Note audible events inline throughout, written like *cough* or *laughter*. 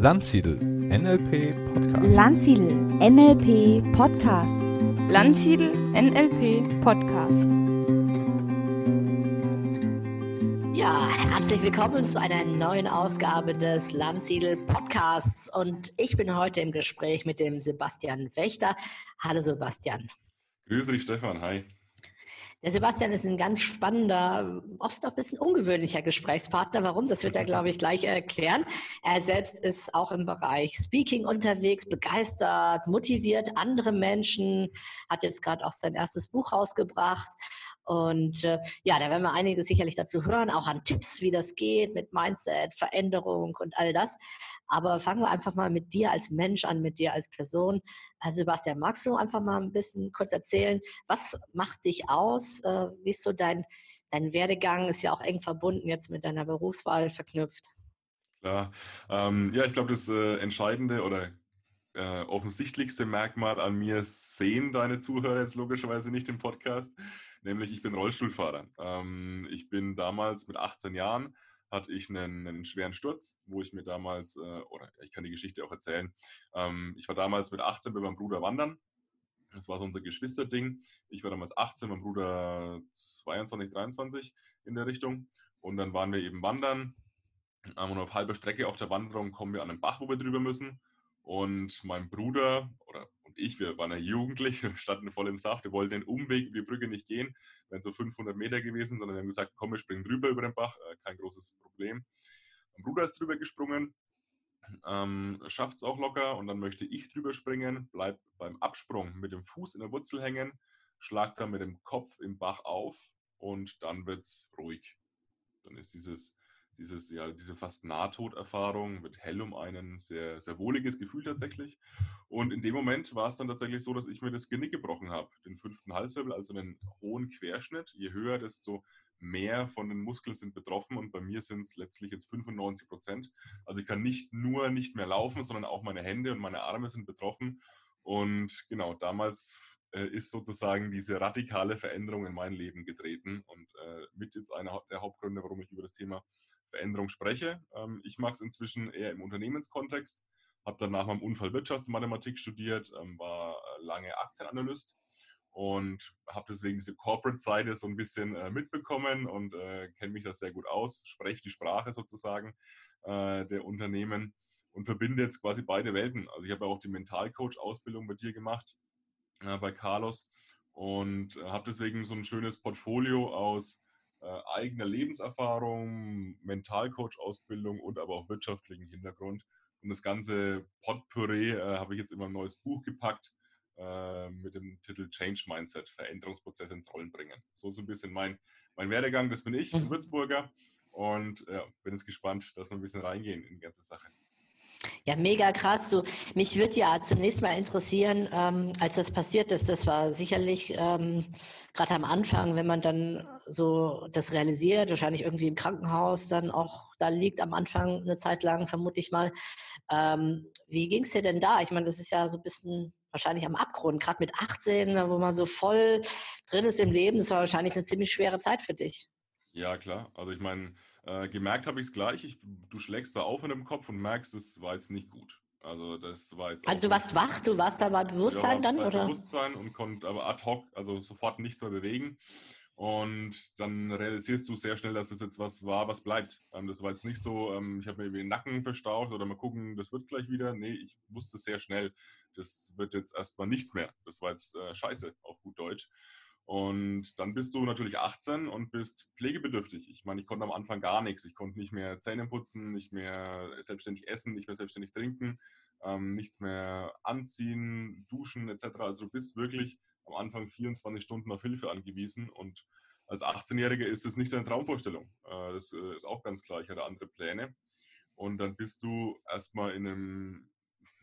Landsiedel NLP Podcast. Landsiedel NLP Podcast. Landsiedel NLP Podcast. Ja, herzlich willkommen zu einer neuen Ausgabe des Landsiedel Podcasts. Und ich bin heute im Gespräch mit dem Sebastian Wächter. Hallo Sebastian. Grüße dich, Stefan. Hi. Der Sebastian ist ein ganz spannender, oft auch ein bisschen ungewöhnlicher Gesprächspartner. Warum? Das wird er, *laughs* glaube ich, gleich erklären. Er selbst ist auch im Bereich Speaking unterwegs, begeistert, motiviert andere Menschen, hat jetzt gerade auch sein erstes Buch rausgebracht und äh, ja, da werden wir einiges sicherlich dazu hören, auch an Tipps, wie das geht mit Mindset, Veränderung und all das. Aber fangen wir einfach mal mit dir als Mensch an, mit dir als Person. Also Sebastian, magst du einfach mal ein bisschen kurz erzählen, was macht dich aus? Äh, wie ist so dein, dein Werdegang? Ist ja auch eng verbunden jetzt mit deiner Berufswahl verknüpft. Klar. Ähm, ja, ich glaube, das äh, Entscheidende oder äh, offensichtlichste Merkmal an mir sehen deine Zuhörer jetzt logischerweise nicht im Podcast nämlich ich bin Rollstuhlfahrer. Ähm, ich bin damals mit 18 Jahren, hatte ich einen, einen schweren Sturz, wo ich mir damals, äh, oder ich kann die Geschichte auch erzählen, ähm, ich war damals mit 18 mit meinem Bruder wandern. Das war so unser Geschwisterding. Ich war damals 18, mein Bruder 22, 23 in der Richtung. Und dann waren wir eben wandern. Ähm, und auf halber Strecke auf der Wanderung kommen wir an einen Bach, wo wir drüber müssen. Und mein Bruder oder und ich, wir waren ja jugendlich, *laughs* standen voll im Saft, wir wollten den Umweg über die Brücke nicht gehen, wären so 500 Meter gewesen, sondern wir haben gesagt, komm, wir springen drüber über den Bach, äh, kein großes Problem. Mein Bruder ist drüber gesprungen, ähm, schafft es auch locker und dann möchte ich drüber springen, bleib beim Absprung mit dem Fuß in der Wurzel hängen, schlag dann mit dem Kopf im Bach auf und dann wird es ruhig. Dann ist dieses dieses, ja, diese fast Nahtoderfahrung wird hell um einen, sehr, sehr wohliges Gefühl tatsächlich. Und in dem Moment war es dann tatsächlich so, dass ich mir das Genick gebrochen habe, den fünften Halswirbel, also einen hohen Querschnitt. Je höher, desto mehr von den Muskeln sind betroffen und bei mir sind es letztlich jetzt 95 Prozent. Also ich kann nicht nur nicht mehr laufen, sondern auch meine Hände und meine Arme sind betroffen. Und genau, damals äh, ist sozusagen diese radikale Veränderung in mein Leben getreten und äh, mit jetzt einer der Hauptgründe, warum ich über das Thema Veränderung spreche. Ähm, ich mache es inzwischen eher im Unternehmenskontext, habe dann nach meinem Unfall Wirtschaftsmathematik studiert, ähm, war äh, lange Aktienanalyst und habe deswegen diese Corporate-Seite so ein bisschen äh, mitbekommen und äh, kenne mich da sehr gut aus, spreche die Sprache sozusagen äh, der Unternehmen und verbinde jetzt quasi beide Welten. Also ich habe auch die Mentalcoach-Ausbildung bei dir gemacht, äh, bei Carlos und äh, habe deswegen so ein schönes Portfolio aus äh, eigener Lebenserfahrung, Mentalcoach-Ausbildung und aber auch wirtschaftlichen Hintergrund. Und das ganze Potpourri äh, habe ich jetzt in mein neues Buch gepackt äh, mit dem Titel Change Mindset, Veränderungsprozesse ins Rollen bringen. So ist ein bisschen mein, mein Werdegang, das bin ich, mhm. Würzburger. Und ja, bin jetzt gespannt, dass wir ein bisschen reingehen in die ganze Sache. Ja, mega krass. Du, mich würde ja zunächst mal interessieren, ähm, als das passiert ist, das war sicherlich ähm, gerade am Anfang, wenn man dann so das realisiert, wahrscheinlich irgendwie im Krankenhaus dann auch da liegt am Anfang eine Zeit lang, vermute ich mal. Ähm, wie ging es dir denn da? Ich meine, das ist ja so ein bisschen wahrscheinlich am Abgrund, gerade mit 18, wo man so voll drin ist im Leben, das war wahrscheinlich eine ziemlich schwere Zeit für dich. Ja, klar. Also ich meine, äh, gemerkt habe ich es gleich. Ich, du schlägst da auf in dem Kopf und merkst, es war jetzt nicht gut. Also das war jetzt. Also du warst wach, du warst da bei Bewusstsein ja, dann, oder? Bewusstsein und konnte aber ad hoc, also sofort nichts mehr bewegen. Und dann realisierst du sehr schnell, dass es jetzt was war, was bleibt. Ähm, das war jetzt nicht so, ähm, ich habe mir den Nacken verstaucht oder mal gucken, das wird gleich wieder. Nee, ich wusste sehr schnell, das wird jetzt erstmal nichts mehr. Das war jetzt äh, scheiße auf gut Deutsch. Und dann bist du natürlich 18 und bist pflegebedürftig. Ich meine, ich konnte am Anfang gar nichts. Ich konnte nicht mehr Zähne putzen, nicht mehr selbstständig essen, nicht mehr selbstständig trinken, ähm, nichts mehr anziehen, duschen etc. Also du bist wirklich am Anfang 24 Stunden auf Hilfe angewiesen. Und als 18-Jähriger ist es nicht deine Traumvorstellung. Äh, das äh, ist auch ganz klar. Ich hatte andere Pläne. Und dann bist du erstmal in einem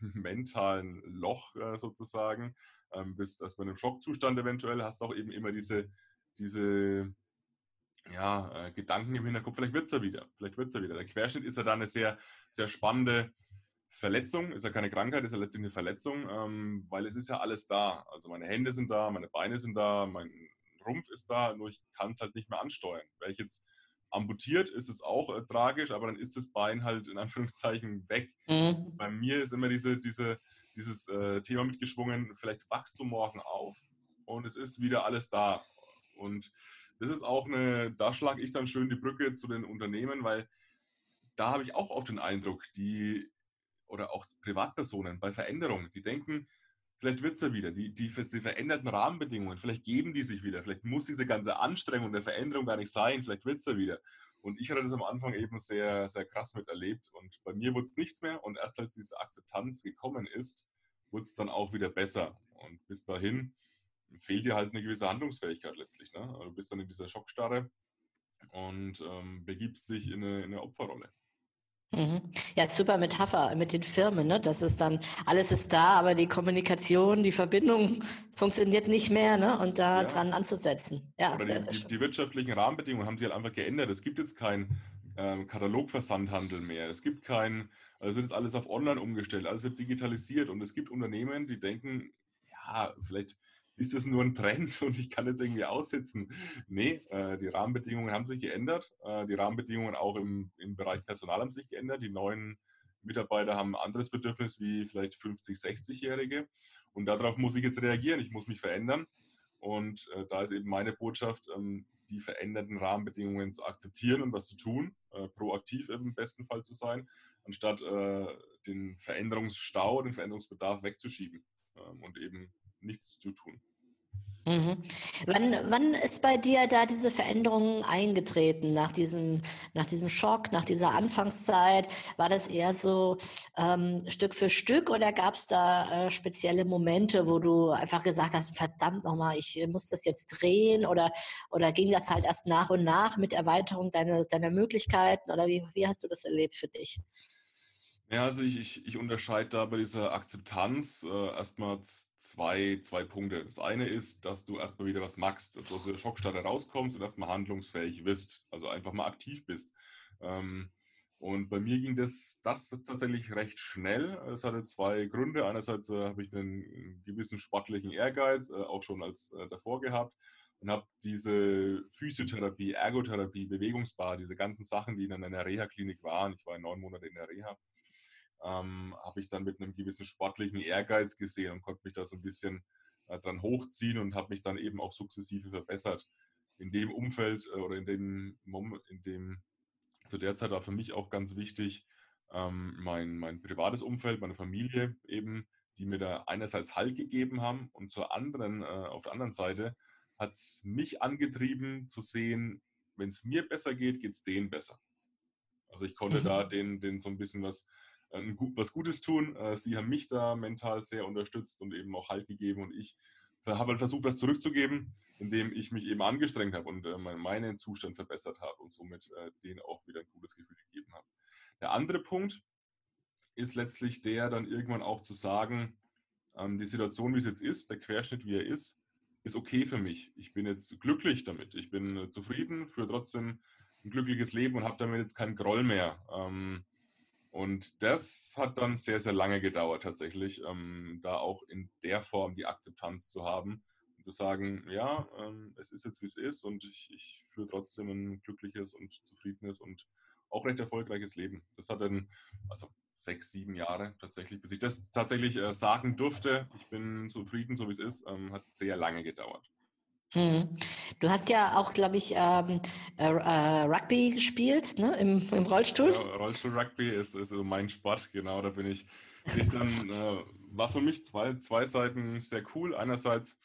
*laughs* mentalen Loch äh, sozusagen ähm, bist erstmal in einem Schockzustand eventuell, hast auch eben immer diese, diese ja, äh, Gedanken im Hinterkopf, vielleicht wird es ja wieder, vielleicht wird es ja wieder. Der Querschnitt ist ja dann eine sehr, sehr spannende Verletzung, ist ja keine Krankheit, ist ja letztlich eine Verletzung, ähm, weil es ist ja alles da. Also meine Hände sind da, meine Beine sind da, mein Rumpf ist da, nur ich kann es halt nicht mehr ansteuern. Wäre ich jetzt amputiert, ist es auch äh, tragisch, aber dann ist das Bein halt in Anführungszeichen weg. Mhm. Bei mir ist immer diese, diese, dieses äh, Thema mitgeschwungen, vielleicht wachst du morgen auf und es ist wieder alles da. Und das ist auch eine, da schlage ich dann schön die Brücke zu den Unternehmen, weil da habe ich auch oft den Eindruck, die oder auch Privatpersonen bei Veränderungen, die denken, vielleicht wird es ja wieder, die, die, die veränderten Rahmenbedingungen, vielleicht geben die sich wieder, vielleicht muss diese ganze Anstrengung der Veränderung gar nicht sein, vielleicht wird es ja wieder. Und ich hatte das am Anfang eben sehr, sehr krass miterlebt und bei mir wurde es nichts mehr und erst als diese Akzeptanz gekommen ist, wurde es dann auch wieder besser. Und bis dahin fehlt dir halt eine gewisse Handlungsfähigkeit letztlich. Ne? Also du bist dann in dieser Schockstarre und ähm, begibst dich in eine, in eine Opferrolle. Mhm. Ja, super Metapher mit den Firmen, ne? Das ist dann, alles ist da, aber die Kommunikation, die Verbindung funktioniert nicht mehr, ne? Und da Ja. dran anzusetzen. Ja, Oder sehr, die, sehr schön. die wirtschaftlichen Rahmenbedingungen haben sich halt einfach geändert. Es gibt jetzt keinen ähm, Katalogversandhandel mehr. Es gibt keinen, also wird jetzt alles auf Online umgestellt, alles wird digitalisiert und es gibt Unternehmen, die denken, ja, vielleicht ist das nur ein Trend *laughs* und ich kann jetzt irgendwie aussitzen. Nee, äh, die Rahmenbedingungen haben sich geändert. Äh, die Rahmenbedingungen auch im, im Bereich Personal haben sich geändert. Die neuen Mitarbeiter haben ein anderes Bedürfnis wie vielleicht 50, 60-Jährige. Und darauf muss ich jetzt reagieren. Ich muss mich verändern. Und äh, da ist eben meine Botschaft, ähm, die veränderten Rahmenbedingungen zu akzeptieren und was zu tun, äh, proaktiv im besten Fall zu sein, anstatt äh, den Veränderungsstau, den Veränderungsbedarf wegzuschieben ähm, und eben nichts zu tun. Mhm. Wann, wann ist bei dir da diese Veränderung eingetreten? Nach diesem, nach diesem Schock, nach dieser Anfangszeit? War das eher so ähm, Stück für Stück oder gab es da äh, spezielle Momente, wo du einfach gesagt hast, verdammt nochmal, ich äh, muss das jetzt drehen? Oder, oder ging das halt erst nach und nach mit Erweiterung deiner, deiner Möglichkeiten? Oder wie, wie hast du das erlebt für dich? Ja, also ich, ich, ich unterscheide da bei dieser Akzeptanz äh, erstmal zwei, zwei Punkte. Das eine ist, dass du erstmal wieder was machst, dass du aus der Schockstarre rauskommst und erstmal handlungsfähig bist, also einfach mal aktiv bist. Ähm, und bei mir ging das, das tatsächlich recht schnell. Es hatte zwei Gründe. Einerseits äh, habe ich einen gewissen sportlichen Ehrgeiz, äh, auch schon als äh, davor gehabt und habe diese Physiotherapie, Ergotherapie, Bewegungsbar, diese ganzen Sachen, die in der Reha-Klinik waren, ich war neun Monate in der Reha, ähm, habe ich dann mit einem gewissen sportlichen Ehrgeiz gesehen und konnte mich da so ein bisschen äh, dran hochziehen und habe mich dann eben auch sukzessive verbessert. In dem Umfeld äh, oder in dem, Mom in dem, zu der Zeit war für mich auch ganz wichtig, ähm, mein, mein privates Umfeld, meine Familie eben, die mir da einerseits Halt gegeben haben und zur anderen, äh, auf der anderen Seite hat es mich angetrieben zu sehen, wenn es mir besser geht, geht es denen besser. Also ich konnte Mhm. da denen, denen so ein bisschen was, was Gutes tun. Äh, Sie haben mich da mental sehr unterstützt und eben auch Halt gegeben und ich habe halt versucht, was zurückzugeben, indem ich mich eben angestrengt habe und äh, mein- meinen Zustand verbessert habe und somit äh, denen auch wieder ein gutes Gefühl gegeben habe. Der andere Punkt ist letztlich der, dann irgendwann auch zu sagen, ähm, die Situation, wie es jetzt ist, der Querschnitt, wie er ist, ist okay für mich. Ich bin jetzt glücklich damit. Ich bin äh, zufrieden, führe trotzdem ein glückliches Leben und habe damit jetzt keinen Groll mehr. Ähm, und das hat dann sehr, sehr lange gedauert tatsächlich, ähm, da auch in der Form die Akzeptanz zu haben und zu sagen, ja, ähm, es ist jetzt, wie es ist und ich, ich führe trotzdem ein glückliches und zufriedenes und auch recht erfolgreiches Leben. Das hat dann, also sechs, sieben Jahre tatsächlich, bis ich das tatsächlich äh, sagen durfte, ich bin zufrieden, so wie es ist, ähm, hat sehr lange gedauert. Mhm. Du hast ja auch, glaube ich, ähm, äh, äh, Rugby gespielt, ne? Im, im Rollstuhl. Ja, Rollstuhl-Rugby ist, ist so mein Sport, genau. Da bin ich, bin ich dann, äh, war für mich zwei, zwei Seiten sehr cool. Einerseits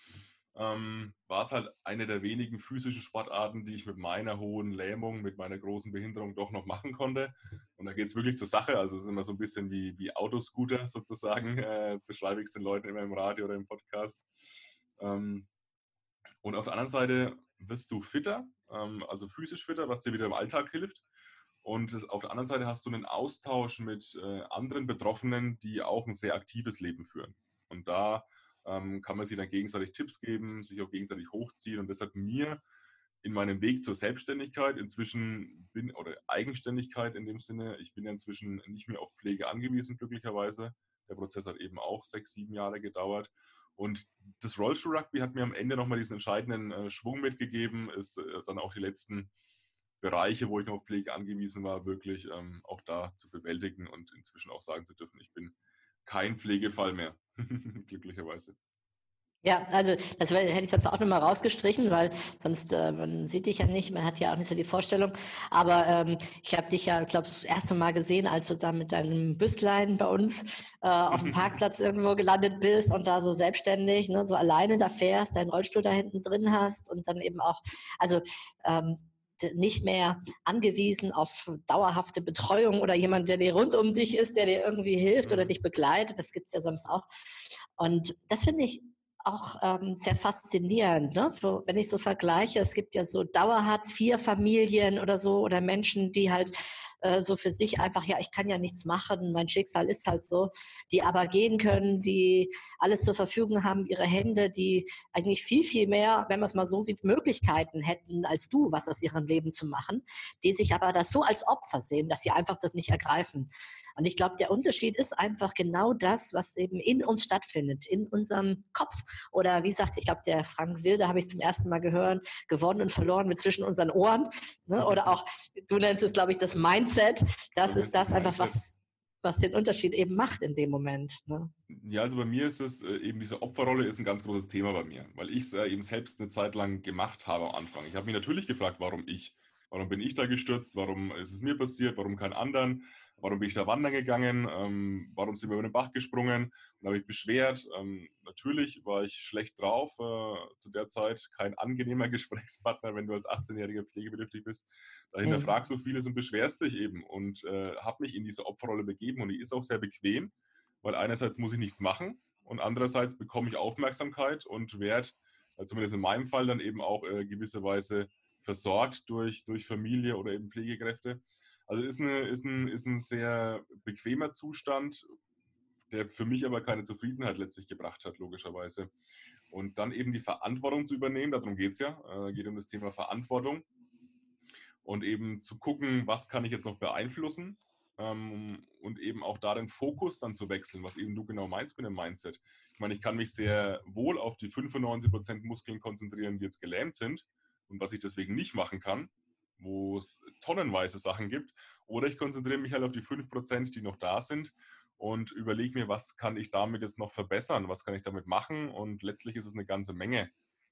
ähm, war es halt eine der wenigen physischen Sportarten, die ich mit meiner hohen Lähmung, mit meiner großen Behinderung doch noch machen konnte. Und da geht es wirklich zur Sache. Also es ist immer so ein bisschen wie, wie Autoscooter sozusagen, äh, beschreibe ich es den Leuten immer im Radio oder im Podcast. Ähm, und auf der anderen Seite wirst du fitter, ähm, also physisch fitter, was dir wieder im Alltag hilft. Und auf der anderen Seite hast du einen Austausch mit äh, anderen Betroffenen, die auch ein sehr aktives Leben führen. Und da ähm, kann man sich dann gegenseitig Tipps geben, sich auch gegenseitig hochziehen. Und das hat mir in meinem Weg zur Selbstständigkeit inzwischen bin oder Eigenständigkeit in dem Sinne, ich bin ja inzwischen nicht mehr auf Pflege angewiesen, glücklicherweise. Der Prozess hat eben auch sechs, sieben Jahre gedauert. Und das Rollstuhl-Rugby hat mir am Ende nochmal diesen entscheidenden äh, Schwung mitgegeben, ist äh, dann auch die letzten Bereiche, wo ich auf Pflege angewiesen war, wirklich ähm, auch da zu bewältigen und inzwischen auch sagen zu dürfen, ich bin kein Pflegefall mehr, *laughs* glücklicherweise. Ja, also das hätte ich sonst auch nochmal rausgestrichen, weil sonst, äh, man sieht dich ja nicht, man hat ja auch nicht so die Vorstellung. Aber ähm, ich habe dich ja, glaube das erste Mal gesehen, als du da mit deinem Büsslein bei uns äh, auf dem *laughs* Parkplatz irgendwo gelandet bist und da so selbstständig, ne, so alleine da fährst, deinen Rollstuhl da hinten drin hast und dann eben auch, also ähm, nicht mehr angewiesen auf dauerhafte Betreuung oder jemand, der dir rund um dich ist, der dir irgendwie hilft oder mhm. dich begleitet. Das gibt's ja sonst auch. Und das finde ich auch ähm, sehr faszinierend, ne? So, wenn ich so vergleiche, es gibt ja so Dauerhartz-IV-Familien oder so oder Menschen, die halt äh, so für sich einfach, ja, ich kann ja nichts machen, mein Schicksal ist halt so, die aber gehen können, die alles zur Verfügung haben, ihre Hände, die eigentlich viel, viel mehr, wenn man es mal so sieht, Möglichkeiten hätten als du, was aus ihrem Leben zu machen, die sich aber das so als Opfer sehen, dass sie einfach das nicht ergreifen. Und ich glaube, der Unterschied ist einfach genau das, was eben in uns stattfindet, in unserem Kopf. Oder wie gesagt, ich glaube, der Frank Wilde habe ich zum ersten Mal gehört, gewonnen und verloren mit zwischen unseren Ohren. Ne? Oder auch, du nennst es, glaube ich, das Mindset. Das ist das einfach, was was den Unterschied eben macht in dem Moment. Ne? Ja, also bei mir ist es äh, eben diese Opferrolle ist ein ganz großes Thema bei mir, weil ich es äh, eben selbst eine Zeit lang gemacht habe am Anfang. Ich habe mich natürlich gefragt, warum ich? Warum bin ich da gestürzt? Warum ist es mir passiert? Warum kein anderen? Warum bin ich da wandern gegangen, ähm, warum sind wir über den Bach gesprungen und habe ich beschwert. Ähm, natürlich war ich schlecht drauf äh, zu der Zeit, kein angenehmer *laughs* Gesprächspartner, wenn du als 18-Jähriger pflegebedürftig bist. Dahinter mhm. fragst du vieles und beschwerst dich eben und äh, habe mich in diese Opferrolle begeben und die ist auch sehr bequem, weil einerseits muss ich nichts machen und andererseits bekomme ich Aufmerksamkeit und werde, äh, zumindest in meinem Fall, dann eben auch äh, gewisserweise versorgt durch, durch Familie oder eben Pflegekräfte. Also ist, eine, ist, ein, ist ein sehr bequemer Zustand, der für mich aber keine Zufriedenheit letztlich gebracht hat, logischerweise. Und dann eben die Verantwortung zu übernehmen, darum geht es ja, äh, geht um das Thema Verantwortung. Und eben zu gucken, was kann ich jetzt noch beeinflussen ähm, und eben auch da den Fokus dann zu wechseln, was eben du genau meinst mit dem Mindset. Ich meine, ich kann mich sehr wohl auf die 95% Muskeln konzentrieren, die jetzt gelähmt sind und was ich deswegen nicht machen kann, wo es tonnenweise Sachen gibt. Oder ich konzentriere mich halt auf die 5%, die noch da sind und überlege mir, was kann ich damit jetzt noch verbessern, was kann ich damit machen. Und letztlich ist es eine ganze Menge.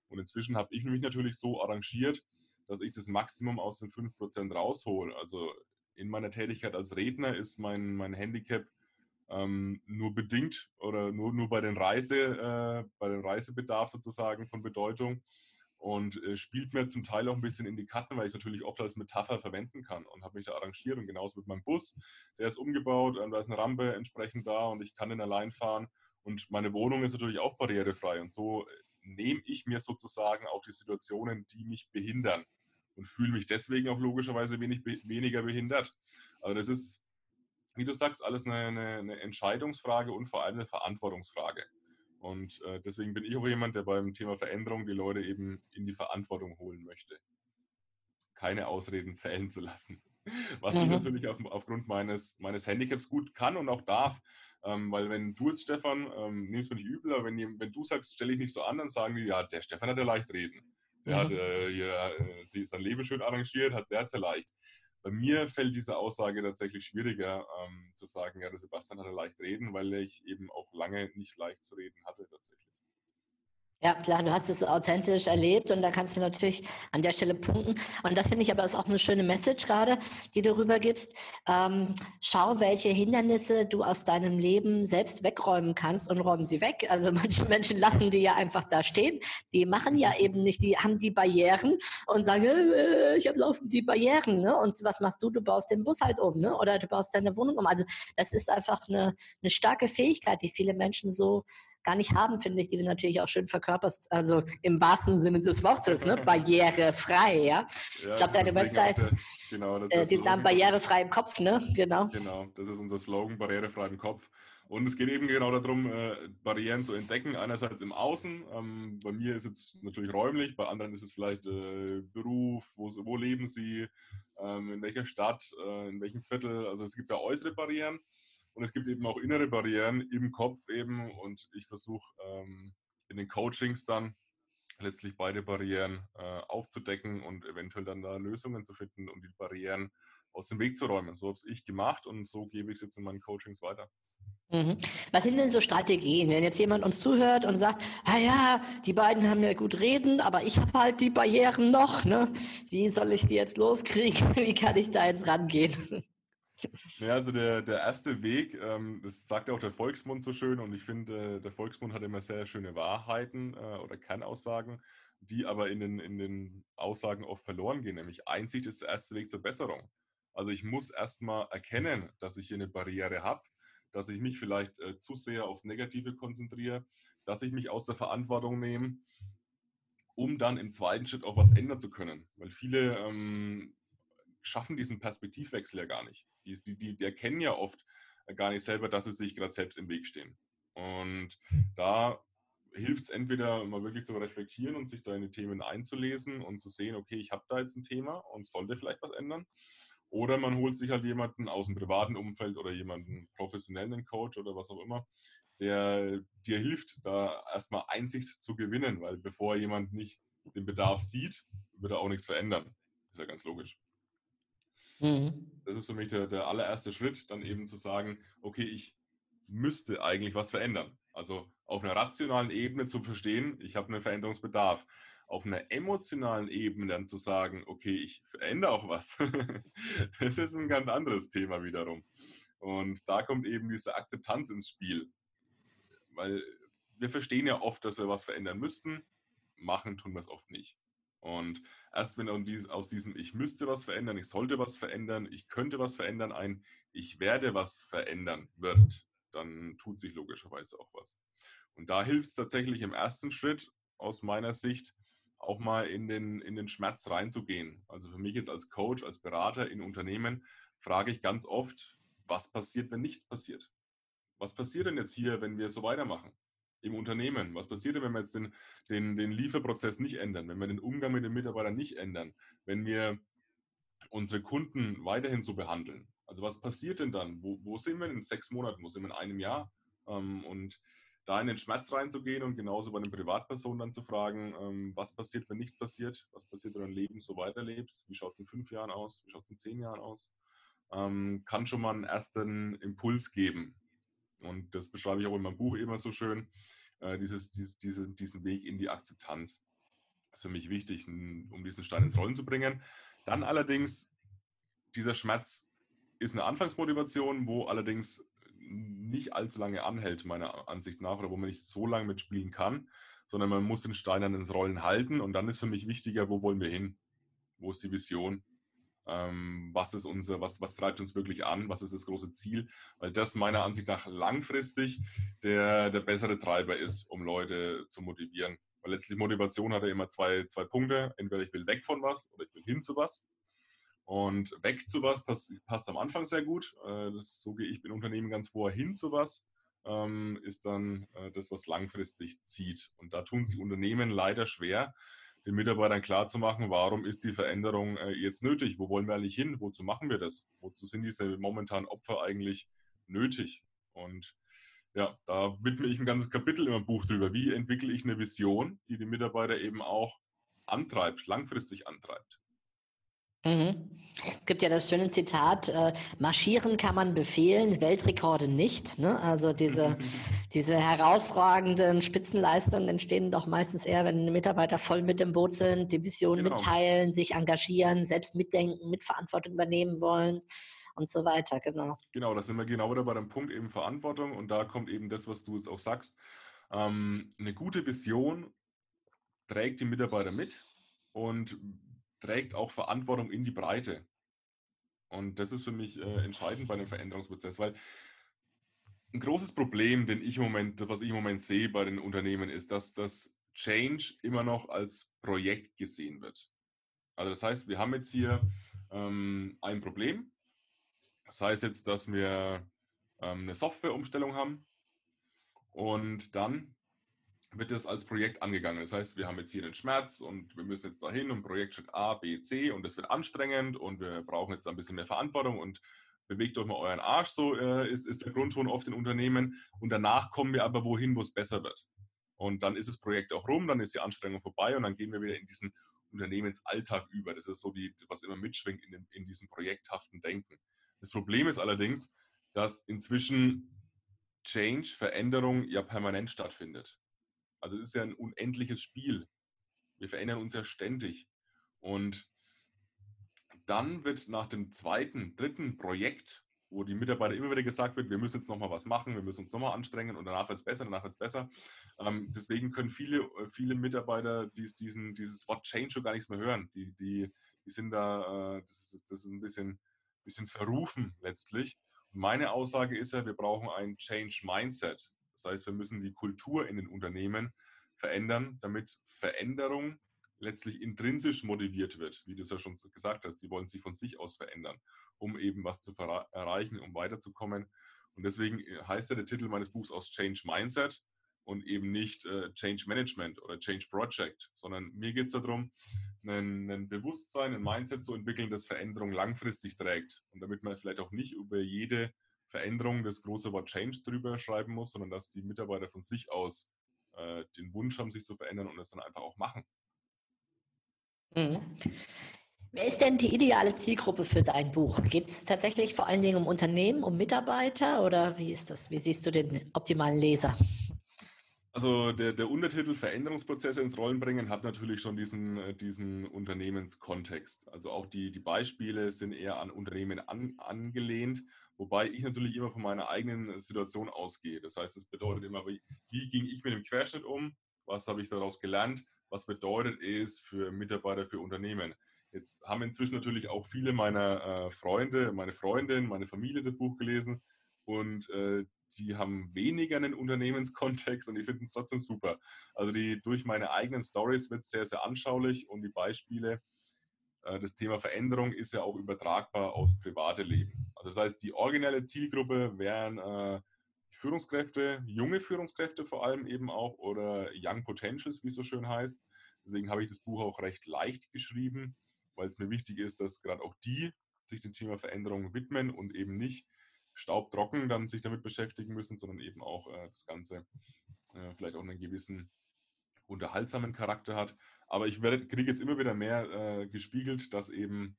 Und inzwischen habe ich mich natürlich so arrangiert, dass ich das Maximum aus den 5% raushole. Also in meiner Tätigkeit als Redner ist mein, mein Handicap ähm, nur bedingt oder nur, nur bei, den Reise, äh, bei dem Reisebedarf sozusagen von Bedeutung und äh, spielt mir zum Teil auch ein bisschen in die Karten, weil ich es natürlich oft als Metapher verwenden kann und habe mich da arrangiert und genauso mit meinem Bus, der ist umgebaut, äh, da ist eine Rampe entsprechend da und ich kann den allein fahren und meine Wohnung ist natürlich auch barrierefrei und so äh, nehme ich mir sozusagen auch die Situationen, die mich behindern und fühle mich deswegen auch logischerweise wenig, weniger behindert. Also das ist, wie du sagst, alles eine, eine, eine Entscheidungsfrage und vor allem eine Verantwortungsfrage. Und äh, deswegen bin ich auch jemand, der beim Thema Veränderung die Leute eben in die Verantwortung holen möchte. Keine Ausreden zählen zu lassen. *laughs* Was mhm. ich natürlich auf, aufgrund meines, meines Handicaps gut kann und auch darf. Ähm, weil wenn du jetzt, Stefan, ähm, nimmst mir nicht übel, aber wenn, wenn du sagst, stelle ich nicht so an, dann sagen die, ja, der Stefan hat ja leicht reden. Der mhm. hat äh, ja, äh, sein Leben schön arrangiert, hat sehr, sehr leicht. Bei mir fällt diese Aussage tatsächlich schwieriger, ähm, zu sagen, ja, der Sebastian hatte leicht reden, weil ich eben auch lange nicht leicht zu reden hatte tatsächlich. Ja, klar, du hast es authentisch erlebt und da kannst du natürlich an der Stelle punkten. Und das finde ich aber ist auch eine schöne Message gerade, die du rübergibst. Ähm, schau, welche Hindernisse du aus deinem Leben selbst wegräumen kannst und räumen sie weg. Also *laughs* manche Menschen lassen die ja einfach da stehen. Die machen ja eben nicht, die haben die Barrieren und sagen, äh, ich habe laufend die Barrieren. Ne? Und was machst du? Du baust den Bus halt um ne? oder du baust deine Wohnung um. Also das ist einfach eine, eine starke Fähigkeit, die viele Menschen so gar nicht haben, finde ich, die du natürlich auch schön verkörperst, also im wahrsten Sinne des Wortes, ne? *laughs* barrierefrei, ja. ja ich glaube, deine Website, genau, das, äh, die Namen barrierefrei im Kopf, ne? Genau. Genau, das ist unser Slogan, barrierefrei im Kopf. Und es geht eben genau darum, äh, Barrieren zu entdecken. Einerseits im Außen. Ähm, bei mir ist es natürlich räumlich, bei anderen ist es vielleicht äh, Beruf, wo, wo, leben sie, ähm, in welcher Stadt, äh, in welchem Viertel. Also es gibt ja äußere Barrieren. Und es gibt eben auch innere Barrieren im Kopf eben. Und ich versuche ähm, in den Coachings dann letztlich beide Barrieren äh, aufzudecken und eventuell dann da Lösungen zu finden, um die Barrieren aus dem Weg zu räumen. So habe ich gemacht und so gebe ich es jetzt in meinen Coachings weiter. Mhm. Was sind denn so Strategien, wenn jetzt jemand uns zuhört und sagt, ah ja, die beiden haben ja gut reden, aber ich habe halt die Barrieren noch, ne? Wie soll ich die jetzt loskriegen? *laughs* Wie kann ich da jetzt rangehen? Ja, also der, der erste Weg, ähm, das sagt auch der Volksmund so schön und ich finde, äh, der Volksmund hat immer sehr schöne Wahrheiten äh, oder Kernaussagen, die aber in den, in den Aussagen oft verloren gehen. Nämlich Einsicht ist der erste Weg zur Besserung. Also ich muss erstmal erkennen, dass ich hier eine Barriere habe, dass ich mich vielleicht äh, zu sehr aufs Negative konzentriere, dass ich mich aus der Verantwortung nehme, um dann im zweiten Schritt auch was ändern zu können. Weil viele ähm, schaffen diesen Perspektivwechsel ja gar nicht. Die, die, die, erkennen ja oft gar nicht selber, dass sie sich gerade selbst im Weg stehen. Und da hilft es entweder mal wirklich zu reflektieren und sich da in die Themen einzulesen und zu sehen, okay, ich habe da jetzt ein Thema und sollte vielleicht was ändern. Oder man holt sich halt jemanden aus dem privaten Umfeld oder jemanden professionellen Coach oder was auch immer, der dir hilft, da erstmal Einsicht zu gewinnen, weil bevor jemand nicht den Bedarf sieht, wird er auch nichts verändern. Ist ja ganz logisch. Mhm. Das ist für mich der, der allererste Schritt, dann eben zu sagen, okay, ich müsste eigentlich was verändern. Also auf einer rationalen Ebene zu verstehen, ich habe einen Veränderungsbedarf auf einer emotionalen Ebene dann zu sagen, okay, ich verändere auch was, *laughs* das ist ein ganz anderes Thema wiederum. Und da kommt eben diese Akzeptanz ins Spiel. Weil wir verstehen ja oft, dass wir was verändern müssten, machen tun wir es oft nicht. Und erst wenn aus diesem Ich müsste was verändern, ich sollte was verändern, ich könnte was verändern, ein Ich werde was verändern wird, dann tut sich logischerweise auch was. Und da hilft es tatsächlich im ersten Schritt aus meiner Sicht, auch mal in den, in den Schmerz reinzugehen. Also für mich jetzt als Coach, als Berater in Unternehmen, frage ich ganz oft, was passiert, wenn nichts passiert? Was passiert denn jetzt hier, wenn wir so weitermachen? Im Unternehmen. Was passiert denn, wenn wir jetzt den, den, den Lieferprozess nicht ändern, wenn wir den Umgang mit den Mitarbeitern nicht ändern, wenn wir unsere Kunden weiterhin so behandeln? Also was passiert denn dann? Wo, wo sind wir in sechs Monaten? Wo sind wir in einem Jahr? Ähm, und da in den Schmerz reinzugehen und genauso bei den Privatpersonen dann zu fragen, ähm, was passiert, wenn nichts passiert, was passiert, wenn du dein Leben so weiterlebst, wie schaut es in fünf Jahren aus, wie schaut es in zehn Jahren aus, ähm, kann schon mal einen ersten Impuls geben. Und das beschreibe ich auch in meinem Buch immer so schön, äh, dieses, dieses, diese, diesen Weg in die Akzeptanz. Das ist für mich wichtig, um diesen Stein ins Rollen zu bringen. Dann allerdings, dieser Schmerz ist eine Anfangsmotivation, wo allerdings nicht allzu lange anhält, meiner Ansicht nach, oder wo man nicht so lange mitspielen kann, sondern man muss den Stein an den Rollen halten und dann ist für mich wichtiger, wo wollen wir hin? Wo ist die Vision? Ähm, was ist unser, was, was treibt uns wirklich an? Was ist das große Ziel? Weil das meiner Ansicht nach langfristig der, der bessere Treiber ist, um Leute zu motivieren. Weil letztlich Motivation hat ja immer zwei, zwei Punkte. Entweder ich will weg von was oder ich will hin zu was. Und weg zu was passt, passt am Anfang sehr gut. Äh, das, so gehe ich mit Unternehmen ganz vorher hin zu was, ähm, ist dann äh, das, was langfristig zieht. Und da tun sich Unternehmen leider schwer, den Mitarbeitern klarzumachen, warum ist die Veränderung äh, jetzt nötig? Wo wollen wir eigentlich hin? Wozu machen wir das? Wozu sind diese momentanen Opfer eigentlich nötig? Und ja, da widme ich ein ganzes Kapitel im Buch drüber. Wie entwickle ich eine Vision, die die Mitarbeiter eben auch antreibt, langfristig antreibt? Mhm. Es gibt ja das schöne Zitat, äh, marschieren kann man befehlen, Weltrekorde nicht. Ne? Also diese, *laughs* diese herausragenden Spitzenleistungen entstehen doch meistens eher, wenn die Mitarbeiter voll mit im Boot sind, die Vision genau. mitteilen, sich engagieren, selbst mitdenken, Mitverantwortung übernehmen wollen und so weiter. Genau. Genau, da sind wir genau wieder bei dem Punkt eben Verantwortung und da kommt eben das, was du jetzt auch sagst. Ähm, eine gute Vision trägt die Mitarbeiter mit und trägt auch Verantwortung in die Breite. Und das ist für mich äh, entscheidend bei einem Veränderungsprozess, weil ein großes Problem, den ich im Moment, was ich im Moment sehe bei den Unternehmen, ist, dass das Change immer noch als Projekt gesehen wird. Also das heißt, wir haben jetzt hier ähm, ein Problem. Das heißt jetzt, dass wir ähm, eine Softwareumstellung haben und dann wird das als Projekt angegangen. Das heißt, wir haben jetzt hier den Schmerz und wir müssen jetzt dahin und Projektschritt A, B, C und das wird anstrengend und wir brauchen jetzt ein bisschen mehr Verantwortung und bewegt euch mal euren Arsch, so äh, ist, ist der Grundton oft in Unternehmen. Und danach kommen wir aber wohin, wo es besser wird. Und dann ist das Projekt auch rum, dann ist die Anstrengung vorbei und dann gehen wir wieder in diesen Unternehmensalltag über. Das ist so die, was immer mitschwingt in, dem, in diesem projekthaften Denken. Das Problem ist allerdings, dass inzwischen Change, Veränderung ja permanent stattfindet. Also es ist ja ein unendliches Spiel. Wir verändern uns ja ständig. Und dann wird nach dem zweiten, dritten Projekt, wo die Mitarbeiter immer wieder gesagt wird, wir müssen jetzt nochmal was machen, wir müssen uns nochmal anstrengen und danach wird es besser, danach wird es besser. Ähm, deswegen können viele, äh, viele Mitarbeiter dies, diesen, dieses Wort Change schon gar nichts mehr hören. Die, die, die sind da, äh, das, ist, das ist ein bisschen, bisschen verrufen letztlich. Und meine Aussage ist ja, wir brauchen ein Change Mindset. Das heißt, wir müssen die Kultur in den Unternehmen verändern, damit Veränderung letztlich intrinsisch motiviert wird, wie du es ja schon gesagt hast. Sie wollen sich von sich aus verändern, um eben was zu erreichen, um weiterzukommen. Und deswegen äh, heißt ja der Titel meines Buchs aus Change Mindset und eben nicht äh, Change Management oder Change Project, sondern mir geht es darum, ein, ein, Bewusstsein, ein Mindset zu entwickeln, das Veränderung langfristig trägt. Und damit man vielleicht auch nicht über jede Veränderung das große Wort Change drüber schreiben muss, sondern dass die Mitarbeiter von sich aus äh, den Wunsch haben, sich zu verändern und es dann einfach auch machen. Mhm. Wer ist denn die ideale Zielgruppe für dein Buch? Geht es tatsächlich vor allen Dingen um Unternehmen, um Mitarbeiter oder wie ist das? Wie siehst du den optimalen Leser? Also der, der Untertitel Veränderungsprozesse ins Rollen bringen hat natürlich schon diesen, äh, diesen Unternehmenskontext. Also auch die, die Beispiele sind eher an Unternehmen an, angelehnt, wobei ich natürlich immer von meiner eigenen Situation ausgehe. Das heißt, es bedeutet immer, wie, wie ging ich mit dem Querschnitt um? Was habe ich daraus gelernt? Was bedeutet es für Mitarbeiter, für Unternehmen? Jetzt haben inzwischen natürlich auch viele meiner äh, Freunde, meine Freundin, meine Familie das Buch gelesen und äh, die haben weniger einen Unternehmenskontext und die finden es trotzdem super. Also die durch meine eigenen Stories wird es sehr, sehr anschaulich und die Beispiele, äh, das Thema Veränderung ist ja auch übertragbar aufs private Leben. Das heißt, die originelle Zielgruppe wären äh, Führungskräfte, junge Führungskräfte vor allem eben auch oder Young Potentials, wie es so schön heißt. Deswegen habe ich das Buch auch recht leicht geschrieben, weil es mir wichtig ist, dass gerade auch die sich dem Thema Veränderung widmen und eben nicht staubtrocken dann sich damit beschäftigen müssen, sondern eben auch äh, das Ganze äh, vielleicht auch einen gewissen unterhaltsamen Charakter hat. Aber ich kriege jetzt immer wieder mehr äh, gespiegelt, dass eben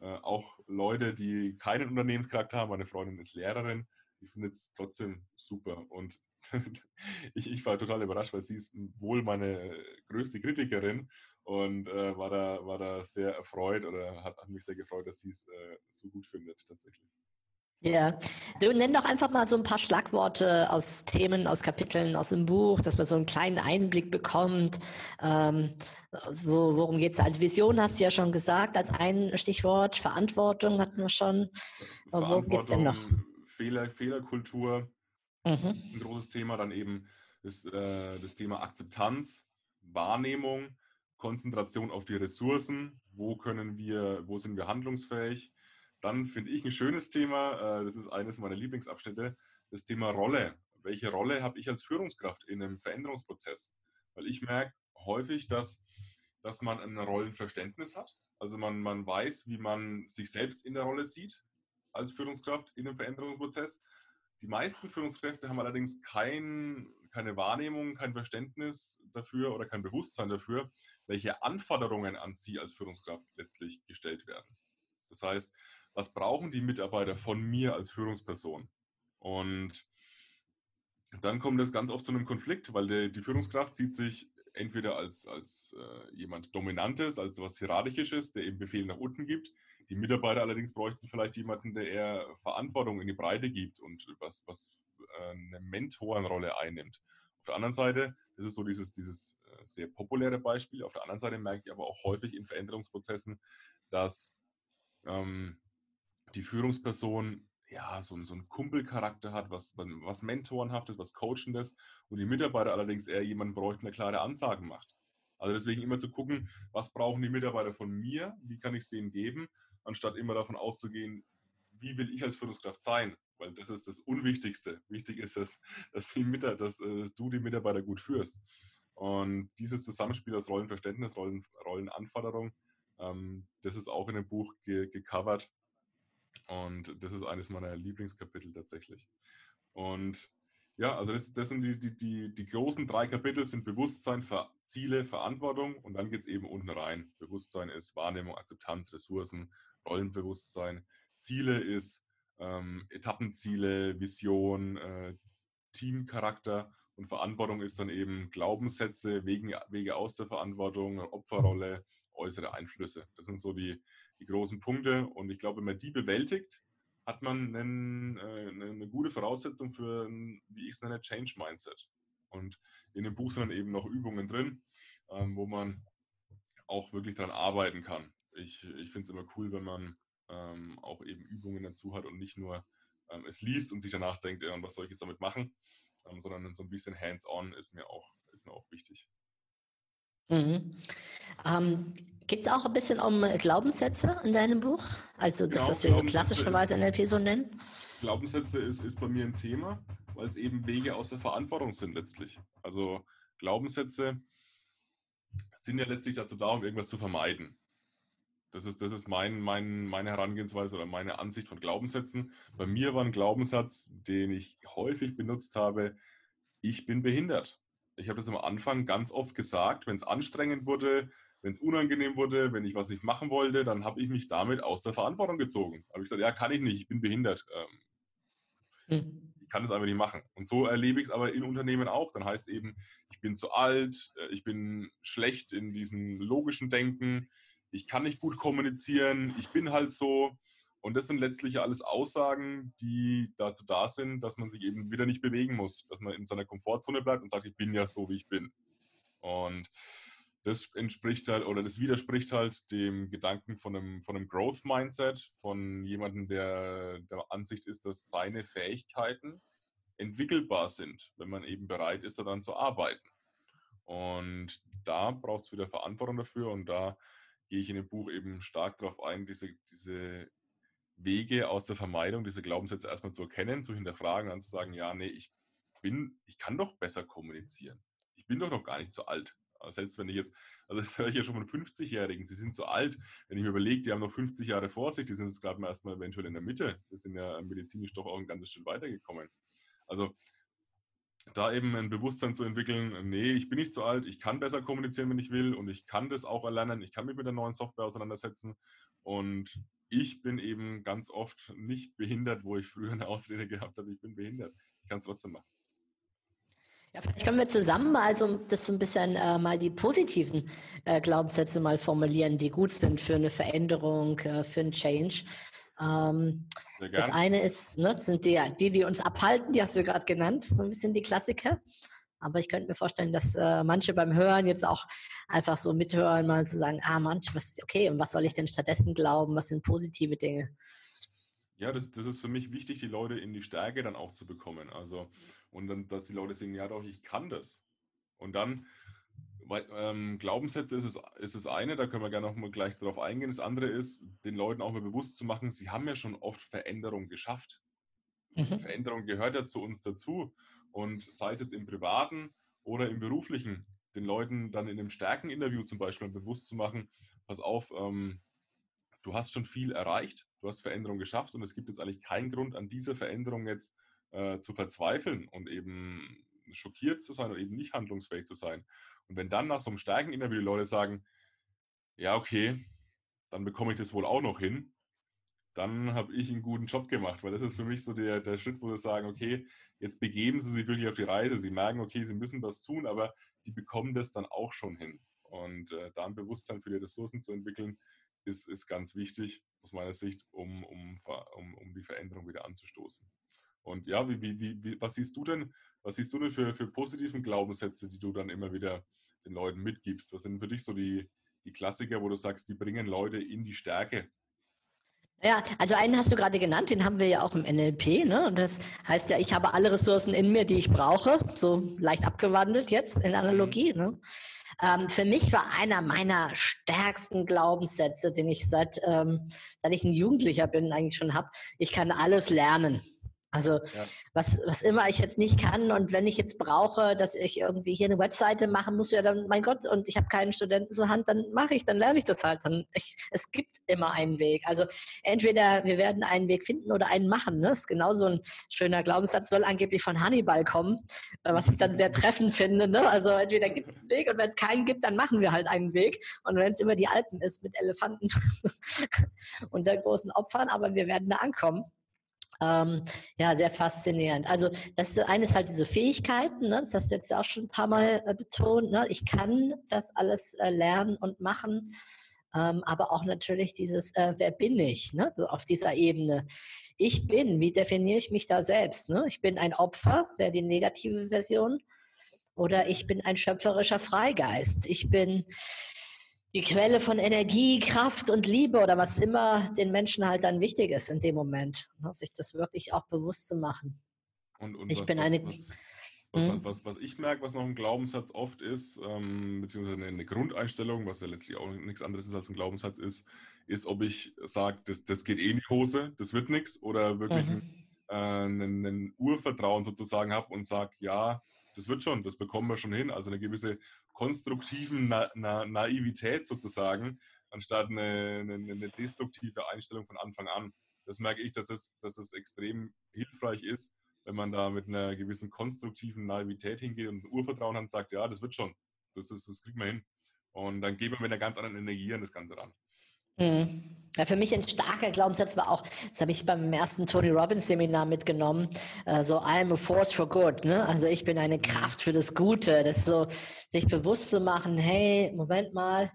äh, auch Leute, die keinen Unternehmenscharakter haben, meine Freundin ist Lehrerin, die findet es trotzdem super. Und *laughs* ich, ich war total überrascht, weil sie ist wohl meine größte Kritikerin und äh, war, da, war da sehr erfreut oder hat, hat mich sehr gefreut, dass sie es äh, so gut findet tatsächlich. Ja, du nenn doch einfach mal so ein paar Schlagworte aus Themen, aus Kapiteln, aus dem Buch, dass man so einen kleinen Einblick bekommt. Ähm, wo, worum geht es? Als Vision hast du ja schon gesagt, als ein Stichwort. Verantwortung hatten wir schon. Worum geht es denn noch? Fehler, Fehlerkultur, mhm. ein großes Thema. Dann eben das, äh, das Thema Akzeptanz, Wahrnehmung, Konzentration auf die Ressourcen. Wo können wir, wo sind wir handlungsfähig? Dann finde ich ein schönes Thema, äh, das ist eines meiner Lieblingsabschnitte, das Thema Rolle. Welche Rolle habe ich als Führungskraft in einem Veränderungsprozess? Weil ich merke häufig, dass, dass man ein Rollenverständnis hat. Also man, man weiß, wie man sich selbst in der Rolle sieht als Führungskraft in einem Veränderungsprozess. Die meisten Führungskräfte haben allerdings kein, keine Wahrnehmung, kein Verständnis dafür oder kein Bewusstsein dafür, welche Anforderungen an sie als Führungskraft letztlich gestellt werden. Das heißt, was brauchen die Mitarbeiter von mir als Führungsperson? Und dann kommt es ganz oft zu einem Konflikt, weil die, die Führungskraft sieht sich entweder als, als äh, jemand Dominantes, als was Hierarchisches, der eben Befehle nach unten gibt. Die Mitarbeiter allerdings bräuchten vielleicht jemanden, der eher Verantwortung in die Breite gibt und was, was äh, eine Mentorenrolle einnimmt. Auf der anderen Seite, das ist so dieses, dieses äh, sehr populäre Beispiel, auf der anderen Seite merke ich aber auch häufig in Veränderungsprozessen, dass ähm, die Führungsperson ja, so, so einen Kumpelcharakter hat, was, was Mentorenhaftes, was Coachendes und die Mitarbeiter allerdings eher jemanden bräuchten, der klare Ansagen macht. Also deswegen immer zu gucken, was brauchen die Mitarbeiter von mir, wie kann ich es denen geben, anstatt immer davon auszugehen, wie will ich als Führungskraft sein, weil das ist das Unwichtigste. Wichtig ist es, dass, die Mitarbeiter, dass, äh, dass du die Mitarbeiter gut führst. Und dieses Zusammenspiel aus Rollenverständnis, Rollen, Rollenanforderung, ähm, das ist auch in dem Buch ge gecovert und das ist eines meiner Lieblingskapitel tatsächlich. Und Ja, also das, das sind die, die, die, die großen drei Kapitel sind Bewusstsein, Ver Ziele, Verantwortung und dann geht es eben unten rein. Bewusstsein ist Wahrnehmung, Akzeptanz, Ressourcen, Rollenbewusstsein. Ziele ist ähm, Etappenziele, Vision, äh, Teamcharakter und Verantwortung ist dann eben Glaubenssätze, Wege, Wege aus der Verantwortung, Opferrolle, äußere Einflüsse. Das sind so die, die großen Punkte und ich glaube, wenn man die bewältigt, hat man einen, äh, eine gute Voraussetzung für, ein, wie ich es nenne, Change Mindset. Und in dem Buch sind dann eben noch Übungen drin, ähm, wo man auch wirklich daran arbeiten kann. Ich, ich finde es immer cool, wenn man ähm, auch eben Übungen dazu hat und nicht nur ähm, es liest und sich danach denkt, ja, was soll ich jetzt damit machen, ähm, sondern so ein bisschen hands-on ist ist mir auch wichtig. Mhm. Ähm, Geht es auch ein bisschen um Glaubenssätze in deinem Buch? Also das, genau, was wir klassischerweise NLP so nennen? Glaubenssätze ist, ist bei mir ein Thema, weil es eben Wege aus der Verantwortung sind letztlich. Also Glaubenssätze sind ja letztlich dazu da, um irgendwas zu vermeiden. Das ist, das ist mein, mein, meine Herangehensweise oder meine Ansicht von Glaubenssätzen. Bei mir war ein Glaubenssatz, den ich häufig benutzt habe, ich bin behindert. Ich habe das am Anfang ganz oft gesagt, wenn es anstrengend wurde, wenn es unangenehm wurde, wenn ich was nicht machen wollte, dann habe ich mich damit aus der Verantwortung gezogen. Habe ich gesagt, ja, kann ich nicht, ich bin behindert. Ähm, hm. Ich kann das einfach nicht machen. Und so erlebe ich es aber in Unternehmen auch. Dann heißt eben, ich bin zu alt, äh, ich bin schlecht in diesem logischen Denken, ich kann nicht gut kommunizieren, ich bin halt so. Und das sind letztlich alles Aussagen, die dazu da sind, dass man sich eben wieder nicht bewegen muss, dass man in seiner Komfortzone bleibt und sagt, ich bin ja so, wie ich bin. Und das entspricht halt oder das widerspricht halt dem Gedanken von einem, von einem Growth Mindset, von jemandem, der der Ansicht ist, dass seine Fähigkeiten entwickelbar sind, wenn man eben bereit ist, daran zu arbeiten. Und da braucht es wieder Verantwortung dafür und da gehe ich in dem Buch eben stark darauf ein, diese, diese Wege aus der Vermeidung, diese Glaubenssätze erstmal zu erkennen, zu hinterfragen, dann zu sagen, ja, nee, ich bin, ich kann doch besser kommunizieren. Ich bin doch noch gar nicht so alt. Selbst wenn ich jetzt, also das höre ich ja schon von 50-Jährigen, sie sind so alt. Wenn ich mir überlege, die haben noch 50 Jahre vor sich, die sind jetzt gerade mal erstmal eventuell in der Mitte. Die sind ja medizinisch doch auch ein ganzes Stück weitergekommen. Also da eben ein Bewusstsein zu entwickeln, nee, ich bin nicht so alt, ich kann besser kommunizieren, wenn ich will und ich kann das auch erlernen, ich kann mich mit der neuen Software auseinandersetzen und ich bin eben ganz oft nicht behindert, wo ich früher eine Ausrede gehabt habe, ich bin behindert. Ich kann es trotzdem machen. Ja, vielleicht können wir zusammen also das so ein bisschen äh, mal die positiven äh, Glaubenssätze mal formulieren, die gut sind für eine Veränderung, äh, für einen Change. Ähm, das eine ist, ne, sind die, die, die uns abhalten, die hast du gerade genannt, so ein bisschen die Klassiker. Aber ich könnte mir vorstellen, dass äh, manche beim Hören jetzt auch einfach so mithören, mal zu sagen, ah, manch, was, okay, und was soll ich denn stattdessen glauben? Was sind positive Dinge? Ja, das, das ist für mich wichtig, die Leute in die Stärke dann auch zu bekommen. Also, und dann, dass die Leute sagen, ja doch, ich kann das. Und dann, weil, ähm, Glaubenssätze ist es, ist das eine, da können wir gerne noch mal gleich darauf eingehen. Das andere ist, den Leuten auch mal bewusst zu machen, sie haben ja schon oft Veränderung geschafft. Mhm. Veränderung gehört ja zu uns dazu. Und sei es jetzt im Privaten oder im Beruflichen, den Leuten dann in einem Stärkeninterview zum Beispiel bewusst zu machen, pass auf, ähm, du hast schon viel erreicht, du hast Veränderung geschafft und es gibt jetzt eigentlich keinen Grund, an dieser Veränderung jetzt äh, zu verzweifeln und eben schockiert zu sein oder eben nicht handlungsfähig zu sein. Und wenn dann nach so einem Stärkeninterview die Leute sagen, ja, okay, dann bekomme ich das wohl auch noch hin, dann habe ich einen guten Job gemacht, weil das ist für mich so der, der Schritt, wo sie sagen, okay, jetzt begeben sie sich wirklich auf die Reise. Sie merken, okay, sie müssen was tun, aber die bekommen das dann auch schon hin. Und äh, da ein Bewusstsein für die Ressourcen zu entwickeln, ist, ist ganz wichtig aus meiner Sicht, um, um, um, um die Veränderung wieder anzustoßen. Und ja, wie, wie, wie, was siehst du denn, was siehst du denn für, für positiven Glaubenssätze, die du dann immer wieder den Leuten mitgibst? Was sind für dich so die, die Klassiker, wo du sagst, die bringen Leute in die Stärke? Ja, also einen hast du gerade genannt, den haben wir ja auch im NLP. Ne? Und das heißt ja, ich habe alle Ressourcen in mir, die ich brauche, so leicht abgewandelt jetzt in Analogie. Mhm. Ne? Ähm, für mich war einer meiner stärksten Glaubenssätze, den ich seit, ähm, seit ich ein Jugendlicher bin eigentlich schon habe, ich kann alles lernen. Also Ja. was, was immer ich jetzt nicht kann und wenn ich jetzt brauche, dass ich irgendwie hier eine Webseite machen muss, ja dann, mein Gott, und ich habe keinen Studenten zur Hand, dann mache ich, dann lerne ich das halt. Dann, ich, es gibt immer einen Weg. Also entweder wir werden einen Weg finden oder einen machen. Ne? Das ist genauso ein schöner Glaubenssatz, soll angeblich von Hannibal kommen, äh, was ich dann sehr treffend finde. Ne? Also entweder gibt es einen Weg und wenn es keinen gibt, dann machen wir halt einen Weg. Und wenn es immer die Alpen ist mit Elefanten *laughs* und der großen Opfern, aber wir werden da ankommen. Ähm, ja, sehr faszinierend. Also das eine ist halt diese Fähigkeiten, ne? das hast du jetzt auch schon ein paar Mal äh, betont. Ne? Ich kann das alles äh, lernen und machen, ähm, aber auch natürlich dieses, äh, wer bin ich, ne? so auf dieser Ebene. Ich bin, wie definiere ich mich da selbst? Ne? Ich bin ein Opfer, wäre die negative Version, oder ich bin ein schöpferischer Freigeist. Ich bin die Quelle von Energie, Kraft und Liebe oder was immer den Menschen halt dann wichtig ist in dem Moment, ne, sich das wirklich auch bewusst zu machen. Und, und Ich was, bin was, eine- was, was, was, was ich merke, was noch ein Glaubenssatz oft ist, ähm, beziehungsweise eine, Grundeinstellung, was ja letztlich auch nichts anderes ist als ein Glaubenssatz ist, ist, ob ich sage, das, das geht eh in die Hose, das wird nichts, oder wirklich Mhm. äh, einen, einen Urvertrauen sozusagen habe und sage, ja, das wird schon, das bekommen wir schon hin. Also eine gewisse konstruktiven Na Na Naivität sozusagen, anstatt eine, eine, eine destruktive Einstellung von Anfang an. Das merke ich, dass es, dass es extrem hilfreich ist, wenn man da mit einer gewissen konstruktiven Naivität hingeht und Urvertrauen hat und sagt, ja, das wird schon, das, ist, das kriegen wir hin. Und dann geben wir mit einer ganz anderen Energie an das Ganze ran. Mhm. Ja, für mich ein starker Glaubenssatz war auch, das habe ich beim ersten Tony Robbins Seminar mitgenommen, äh, so I'm a force for good. Ne? Also ich bin eine Kraft für das Gute. Das so, sich bewusst zu machen, hey, Moment mal,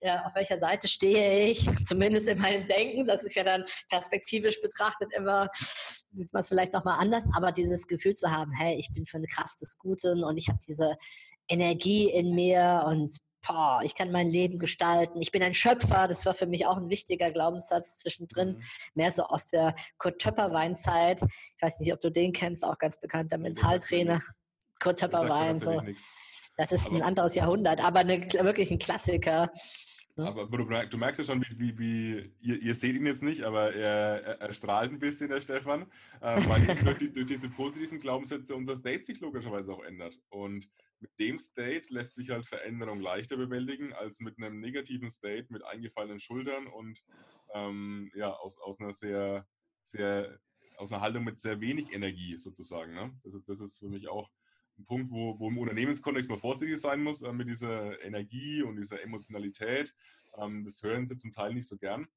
ja, auf welcher Seite stehe ich? *laughs* Zumindest in meinem Denken. Das ist ja dann perspektivisch betrachtet immer, sieht man es vielleicht nochmal anders, aber dieses Gefühl zu haben, hey, ich bin für eine Kraft des Guten und ich habe diese Energie in mir und boah, ich kann mein Leben gestalten. Ich bin ein Schöpfer. Das war für mich auch ein wichtiger Glaubenssatz zwischendrin. Mhm. Mehr so aus der Kurt Töpper Weinzeit. Ich weiß nicht, ob du den kennst, auch ganz bekannter Mentaltrainer. Kurt Das Töpper sagt mir Wein, so. nichts. Das ist ein Aber- anderes Jahrhundert, aber eine, wirklich ein Klassiker. Ja. Aber du, du merkst ja schon, wie, wie, wie ihr, ihr seht ihn jetzt nicht, aber er, er, strahlt ein bisschen, der Stefan, äh, weil durch, die, durch diese positiven Glaubenssätze unser State sich logischerweise auch ändert. Und mit dem State lässt sich halt Veränderung leichter bewältigen als mit einem negativen State mit eingefallenen Schultern und ähm, ja, aus, aus einer sehr, sehr, aus einer Haltung mit sehr wenig Energie sozusagen. Ne? Das, ist, das ist für mich auch ein Punkt, wo, wo im Unternehmenskontext mal vorsichtig sein muss äh, mit dieser Energie und dieser Emotionalität. Ähm, das hören sie zum Teil nicht so gern.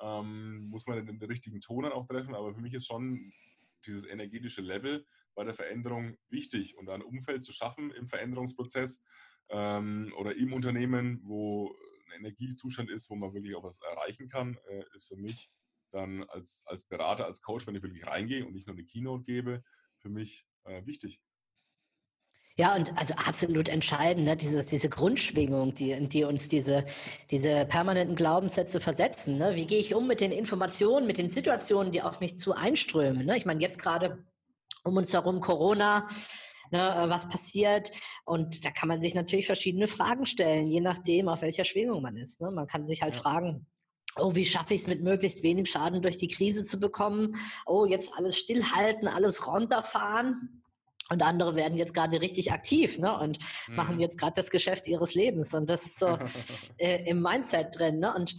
Ähm, muss man den, den richtigen Ton dann auch treffen, aber für mich ist schon dieses energetische Level bei der Veränderung wichtig und ein Umfeld zu schaffen im Veränderungsprozess ähm, oder im Unternehmen, wo ein Energiezustand ist, wo man wirklich auch was erreichen kann, äh, ist für mich dann als, als Berater, als Coach, wenn ich wirklich reingehe und nicht nur eine Keynote gebe, für mich äh, wichtig. Ja, und also absolut entscheidend, ne? Dieses, diese Grundschwingung, die, in die uns diese, diese permanenten Glaubenssätze versetzen. Ne? Wie gehe ich um mit den Informationen, mit den Situationen, die auf mich zu einströmen? Ne? Ich meine, jetzt gerade um uns herum Corona, ne, äh, was passiert? Und da kann man sich natürlich verschiedene Fragen stellen, je nachdem, auf welcher Schwingung man ist. Ne? Man kann sich halt Ja. fragen, Oh, wie schaffe ich es mit möglichst wenig Schaden durch die Krise zu bekommen? Oh, jetzt alles stillhalten, alles runterfahren. Und andere werden jetzt gerade richtig aktiv ne? und machen Mhm. jetzt gerade das Geschäft ihres Lebens. Und das ist so *laughs* äh, im Mindset drin. Ne? Und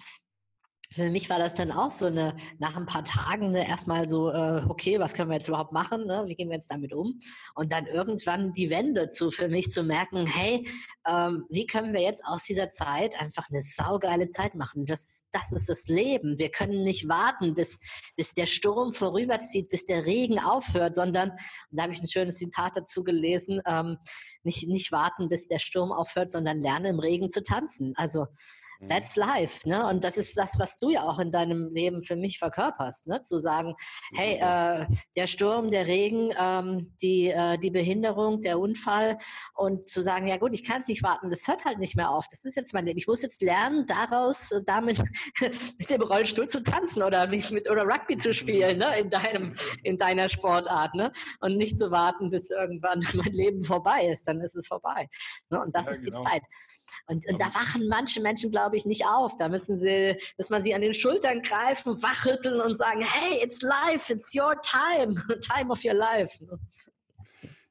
für mich war das dann auch so eine, nach ein paar Tagen ne, erstmal so, äh, okay, was können wir jetzt überhaupt machen? Ne? Wie gehen wir jetzt damit um? Und dann irgendwann die Wende zu, für mich zu merken, hey, ähm, wie können wir jetzt aus dieser Zeit einfach eine saugeile Zeit machen? Das, das ist das Leben. Wir können nicht warten, bis, bis der Sturm vorüberzieht, bis der Regen aufhört, sondern, da habe ich ein schönes Zitat dazu gelesen, ähm, nicht, nicht warten, bis der Sturm aufhört, sondern lernen im Regen zu tanzen. Also. That's life, ne? Und das ist das, was du ja auch in deinem Leben für mich verkörperst, ne? Zu sagen, hey, äh, der Sturm, der Regen, ähm, die, äh, die Behinderung, der Unfall und zu sagen, ja gut, ich kann es nicht warten, das hört halt nicht mehr auf. Das ist jetzt mein Leben. Ich muss jetzt lernen, daraus äh, damit *laughs* mit dem Rollstuhl zu tanzen oder mich mit oder Rugby zu spielen, ne? In deinem, in deiner Sportart, ne? Und nicht zu warten, bis irgendwann *laughs* mein Leben vorbei ist, dann ist es vorbei. Ne? Und das Ja, ist genau. die Zeit. Und, und da wachen manche Menschen, glaube ich, nicht auf. Da müssen sie, dass man sie an den Schultern greifen, wachrütteln und sagen, hey, it's life, it's your time, *laughs* time of your life.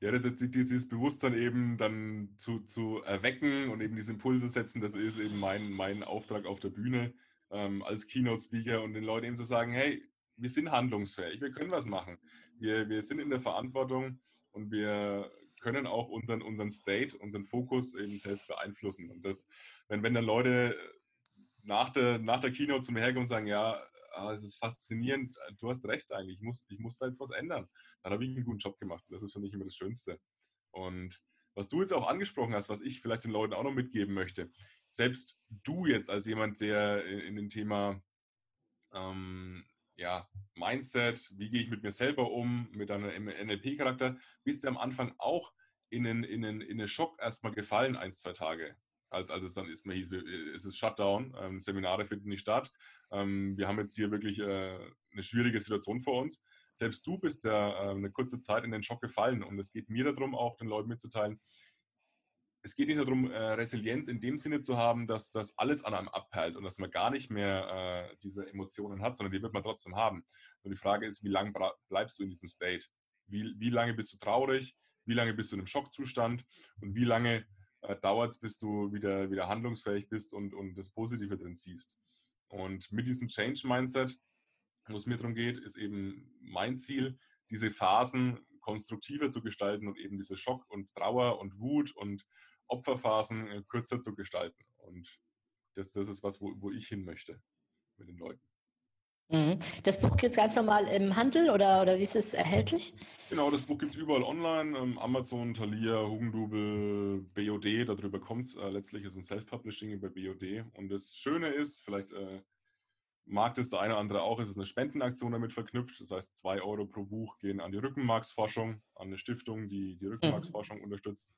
Ja, das, dieses Bewusstsein eben dann zu, zu erwecken und eben diese Impulse setzen, das ist eben mein, mein Auftrag auf der Bühne ähm, als Keynote-Speaker und den Leuten eben zu sagen, hey, wir sind handlungsfähig, wir können was machen. Wir, wir sind in der Verantwortung und wir können auch unseren, unseren State, unseren Fokus eben selbst beeinflussen. Und das, wenn, wenn dann Leute nach der, nach der Keynote zu mir herkommen und sagen, ja, ah, es ist faszinierend, du hast recht eigentlich, ich muss, ich muss da jetzt was ändern. Dann habe ich einen guten Job gemacht. Das ist für mich immer das Schönste. Und was du jetzt auch angesprochen hast, was ich vielleicht den Leuten auch noch mitgeben möchte, selbst du jetzt als jemand, der in, in dem Thema ähm, ja, Mindset, wie gehe ich mit mir selber um, mit einem NLP-Charakter, bist du am Anfang auch in einen, in einen, in Schock erstmal gefallen, ein, zwei Tage. Als, als es dann ist, hieß, es ist Shutdown, ähm, Seminare finden nicht statt. Ähm, wir haben jetzt hier wirklich äh, eine schwierige Situation vor uns. Selbst du bist ja äh, eine kurze Zeit in den Schock gefallen und es geht mir darum, auch den Leuten mitzuteilen, es geht nicht nur darum, äh, Resilienz in dem Sinne zu haben, dass das alles an einem abperlt und dass man gar nicht mehr äh, diese Emotionen hat, sondern die wird man trotzdem haben. Und die Frage ist, wie lange bleibst du in diesem State? Wie, wie lange bist du traurig? Wie lange bist du in einem Schockzustand? Und wie lange äh, dauert es, bis du wieder, wieder handlungsfähig bist und, und das Positive drin siehst? Und mit diesem Change-Mindset, wo es mir darum geht, ist eben mein Ziel, diese Phasen konstruktiver zu gestalten und eben diese Schock und Trauer und Wut und Opferphasen äh, kürzer zu gestalten. Und das, das ist was, wo, wo ich hin möchte mit den Leuten. Mhm. Das Buch gibt es ganz normal im Handel oder, oder wie ist es erhältlich? Genau, das Buch gibt es überall online. Ähm, Amazon, Thalia, Hugendubel, BOD, darüber kommt es. Äh, letztlich ist ein Self-Publishing bei BOD. Und das Schöne ist, vielleicht äh, mag das der eine oder andere auch, ist es eine Spendenaktion damit verknüpft. Das heißt, zwei Euro pro Buch gehen an die Rückenmarksforschung, an eine Stiftung, die die Rückenmarksforschung mhm. unterstützt.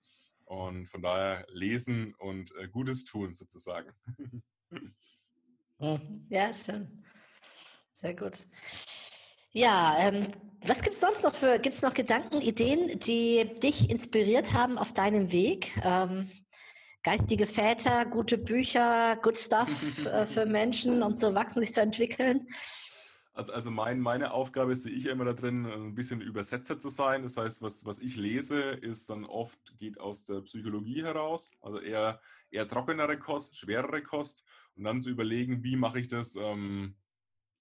Und von daher lesen und äh, Gutes tun sozusagen. Mhm. ja, schön. Sehr gut. Ja, ähm, was gibt es sonst noch für, gibt es noch Gedanken, Ideen, die dich inspiriert haben auf deinem Weg? Ähm, geistige Väter, gute Bücher, good stuff äh, für *laughs* Menschen, um zu wachsen, sich zu entwickeln? Also, also mein, meine Aufgabe sehe ich immer da drin, ein bisschen Übersetzer zu sein. Das heißt, was, was ich lese, ist dann oft, geht aus der Psychologie heraus, also eher, eher trockenere Kost, schwerere Kost und dann zu überlegen, wie mache ich das ähm,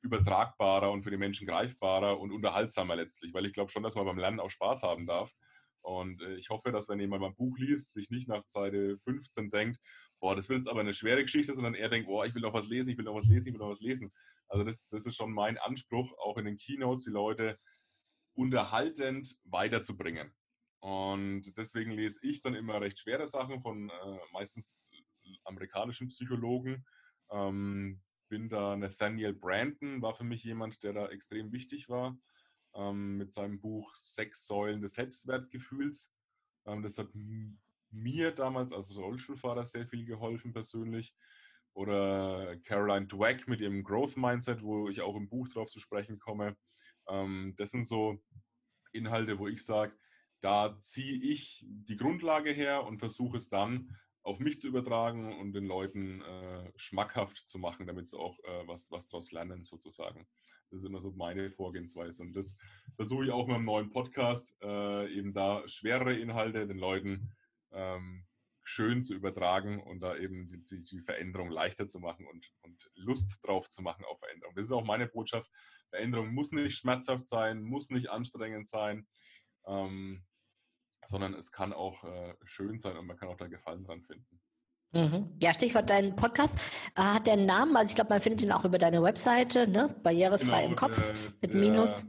übertragbarer und für die Menschen greifbarer und unterhaltsamer letztlich, weil ich glaube schon, dass man beim Lernen auch Spaß haben darf. Und äh, ich hoffe, dass wenn jemand mein Buch liest, sich nicht nach Seite 15 denkt, boah, das wird jetzt aber eine schwere Geschichte, sondern er denkt, boah, ich will noch was lesen, ich will noch was lesen, ich will noch was lesen. Also das, das ist schon mein Anspruch, auch in den Keynotes die Leute unterhaltend weiterzubringen. Und deswegen lese ich dann immer recht schwere Sachen von äh, meistens amerikanischen Psychologen. Ähm, bin da Nathaniel Brandon, war für mich jemand, der da extrem wichtig war ähm, mit seinem Buch Sechs Säulen des Selbstwertgefühls. Ähm, das hat mir damals als Rollstuhlfahrer sehr viel geholfen persönlich. Oder Caroline Dweck mit ihrem Growth Mindset, wo ich auch im Buch drauf zu sprechen komme. Ähm, das sind so Inhalte, wo ich sage, da ziehe ich die Grundlage her und versuche es dann auf mich zu übertragen und den Leuten äh, schmackhaft zu machen, damit sie auch äh, was, was daraus lernen sozusagen. Das ist immer so meine Vorgehensweise. Und das versuche ich auch mit einem neuen Podcast, äh, eben da schwerere Inhalte den Leuten ähm, schön zu übertragen und da eben die, die, Veränderung leichter zu machen und, und Lust drauf zu machen auf Veränderung. Das ist auch meine Botschaft. Veränderung muss nicht schmerzhaft sein, muss nicht anstrengend sein. Ähm, sondern es kann auch äh, schön sein und man kann auch da Gefallen dran finden. Mhm. Ja, Stichwort dein Podcast. Äh, hat der einen Namen? Also ich glaube, man findet ihn auch über deine Webseite, ne? Barrierefrei genau, im Kopf der, *laughs* mit der, Minus.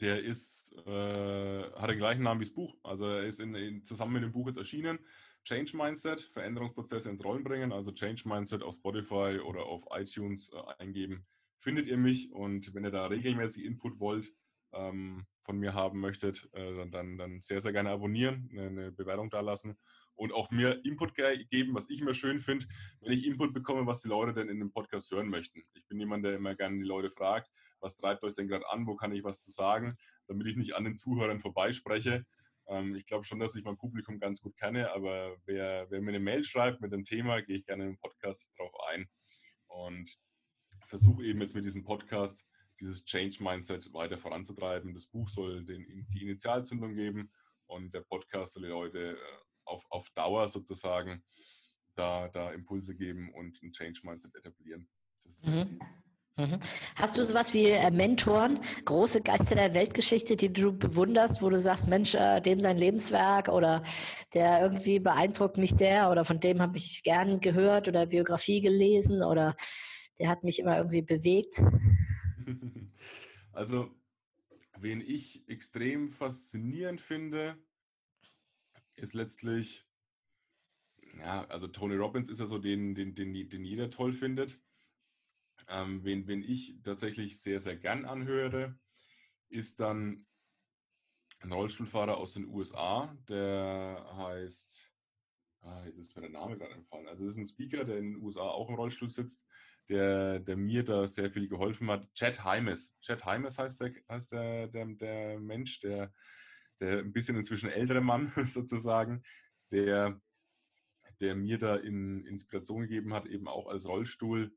Der ist, äh, hat den gleichen Namen wie das Buch. Also er ist in, in, zusammen mit dem Buch jetzt erschienen. Change Mindset, Veränderungsprozesse ins Rollen bringen. Also Change Mindset auf Spotify oder auf iTunes äh, eingeben. Findet ihr mich und wenn ihr da regelmäßig Input wollt, ähm, von mir haben möchtet, äh, dann, dann sehr, sehr gerne abonnieren, eine, eine Bewertung da lassen und auch mir Input ge geben, was ich immer schön finde, wenn ich Input bekomme, was die Leute denn in dem Podcast hören möchten. Ich bin jemand, der immer gerne die Leute fragt, was treibt euch denn gerade an, wo kann ich was zu sagen, damit ich nicht an den Zuhörern vorbeispreche. Ähm, ich glaube schon, dass ich mein Publikum ganz gut kenne, aber wer, wer mir eine Mail schreibt mit dem Thema, gehe ich gerne im Podcast drauf ein und versuche eben jetzt mit diesem Podcast dieses Change Mindset weiter voranzutreiben. Das Buch soll den, die Initialzündung geben und der Podcast soll die Leute äh, auf, auf Dauer sozusagen da, da Impulse geben und ein Change Mindset etablieren. Das ist mhm. Mhm. Hast du sowas wie äh, Mentoren, große Geister der Weltgeschichte, die du bewunderst, wo du sagst, Mensch, äh, dem sein Lebenswerk oder der irgendwie beeindruckt mich der oder von dem habe ich gern gehört oder Biografie gelesen oder der hat mich immer irgendwie bewegt? *laughs* Also, wen ich extrem faszinierend finde, ist letztlich, ja, also Tony Robbins ist ja so den, den, den, den jeder toll findet. Ähm, wen, wen ich tatsächlich sehr, sehr gern anhöre, ist dann ein Rollstuhlfahrer aus den USA, der heißt, ah, jetzt ist mir der Name gerade entfallen. Also das ist ein Speaker, der in den USA auch im Rollstuhl sitzt, der, der mir da sehr viel geholfen hat. Chad Hymes. Chad Hymes heißt der, heißt der, der, der Mensch, der, der ein bisschen inzwischen ältere Mann *laughs* sozusagen, der, der mir da in Inspiration gegeben hat, eben auch als Rollstuhl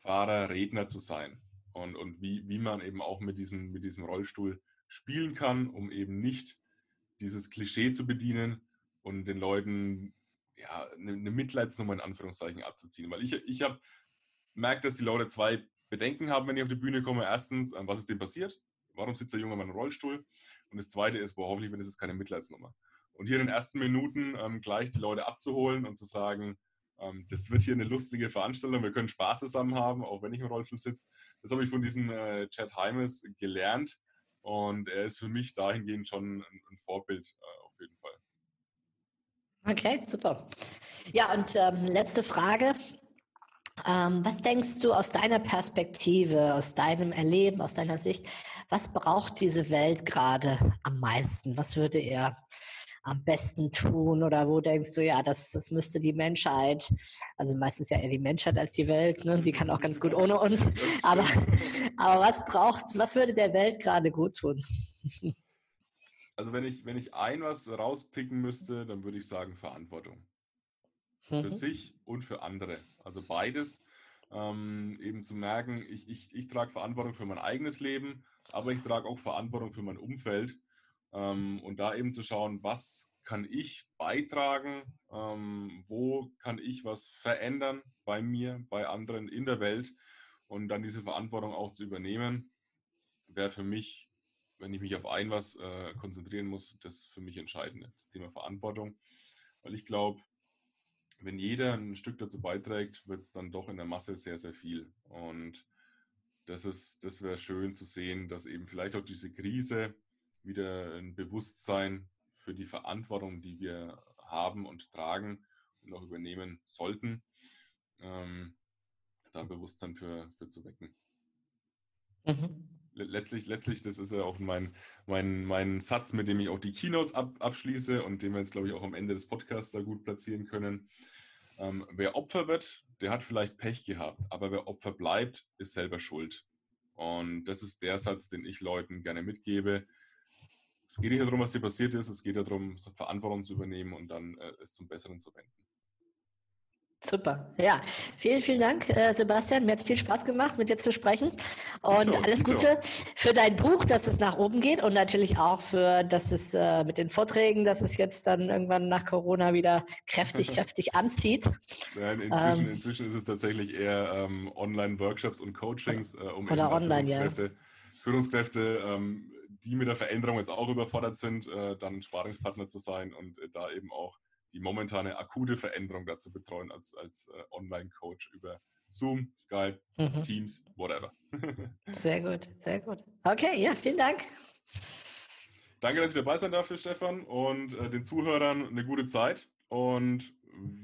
Fahrer, Redner zu sein und, und wie, wie man eben auch mit, diesen, mit diesem Rollstuhl spielen kann, um eben nicht dieses Klischee zu bedienen und den Leuten ja, eine, eine Mitleidsnummer in Anführungszeichen abzuziehen. Weil ich, ich habe merkt, dass die Leute zwei Bedenken haben, wenn ich auf die Bühne komme. Erstens, was ist dem passiert? Warum sitzt der junge Mann im Rollstuhl? Und das Zweite ist, boah, hoffentlich wird es keine Mitleidsnummer. Und hier in den ersten Minuten ähm, gleich die Leute abzuholen und zu sagen, ähm, das wird hier eine lustige Veranstaltung, wir können Spaß zusammen haben, auch wenn ich im Rollstuhl sitze. Das habe ich von diesem äh, Chad Heimes gelernt und er ist für mich dahingehend schon ein, ein Vorbild äh, auf jeden Fall. Okay, super. Ja, und ähm, letzte Frage. Ähm, was denkst du aus deiner Perspektive, aus deinem Erleben, aus deiner Sicht, was braucht diese Welt gerade am meisten? Was würde er am besten tun? Oder wo denkst du, ja, das, das müsste die Menschheit, also meistens ja eher die Menschheit als die Welt, ne? die kann auch ganz gut ohne uns. Aber, aber was braucht's, was würde der Welt gerade gut tun? Also wenn ich, wenn ich ein was rauspicken müsste, dann würde ich sagen Verantwortung. Für mhm. sich und für andere. Also beides. Ähm, eben zu merken, ich, ich, ich trage Verantwortung für mein eigenes Leben, aber ich trage auch Verantwortung für mein Umfeld. Ähm, und da eben zu schauen, was kann ich beitragen, ähm, wo kann ich was verändern bei mir, bei anderen in der Welt und dann diese Verantwortung auch zu übernehmen, wäre für mich, wenn ich mich auf ein was äh, konzentrieren muss, das für mich Entscheidende, das Thema Verantwortung. Weil ich glaube, wenn jeder ein Stück dazu beiträgt, wird es dann doch in der Masse sehr, sehr viel. Und das das wäre schön zu sehen, dass eben vielleicht auch diese Krise wieder ein Bewusstsein für die Verantwortung, die wir haben und tragen und auch übernehmen sollten, ähm, da Bewusstsein für, für zu wecken. Mhm. Letztlich, letztlich, das ist ja auch mein, mein, mein Satz, mit dem ich auch die Keynotes ab, abschließe und den wir jetzt, glaube ich, auch am Ende des Podcasts da gut platzieren können. Ähm, wer Opfer wird, der hat vielleicht Pech gehabt, aber wer Opfer bleibt, ist selber schuld. Und das ist der Satz, den ich Leuten gerne mitgebe. Es geht nicht darum, was dir passiert ist, es geht darum, Verantwortung zu übernehmen und dann äh, es zum Besseren zu wenden. Super, ja. Vielen, vielen Dank, äh, Sebastian. Mir hat es viel Spaß gemacht, mit dir zu sprechen. Und so, alles Gute so. für dein Buch, dass es nach oben geht und natürlich auch für, dass es äh, mit den Vorträgen, dass es jetzt dann irgendwann nach Corona wieder kräftig, *laughs* kräftig anzieht. Nein, inzwischen, ähm, inzwischen ist es tatsächlich eher ähm, Online-Workshops und Coachings, äh, um oder online, Führungskräfte, ja. Führungskräfte ähm, die mit der Veränderung jetzt auch überfordert sind, äh, dann Sparingspartner zu sein und äh, da eben auch die momentane akute Veränderung dazu betreuen als, als äh, Online-Coach über Zoom, Skype, mhm. Teams, whatever. *laughs* sehr gut, sehr gut. Okay, ja, vielen Dank. Danke, dass ich dabei sein darf, Stefan, und äh, den Zuhörern eine gute Zeit. Und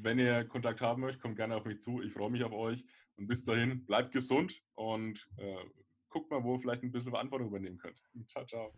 wenn ihr Kontakt haben möchtet, kommt gerne auf mich zu. Ich freue mich auf euch. Und bis dahin, bleibt gesund und äh, guckt mal, wo ihr vielleicht ein bisschen Verantwortung übernehmen könnt. Ciao, ciao.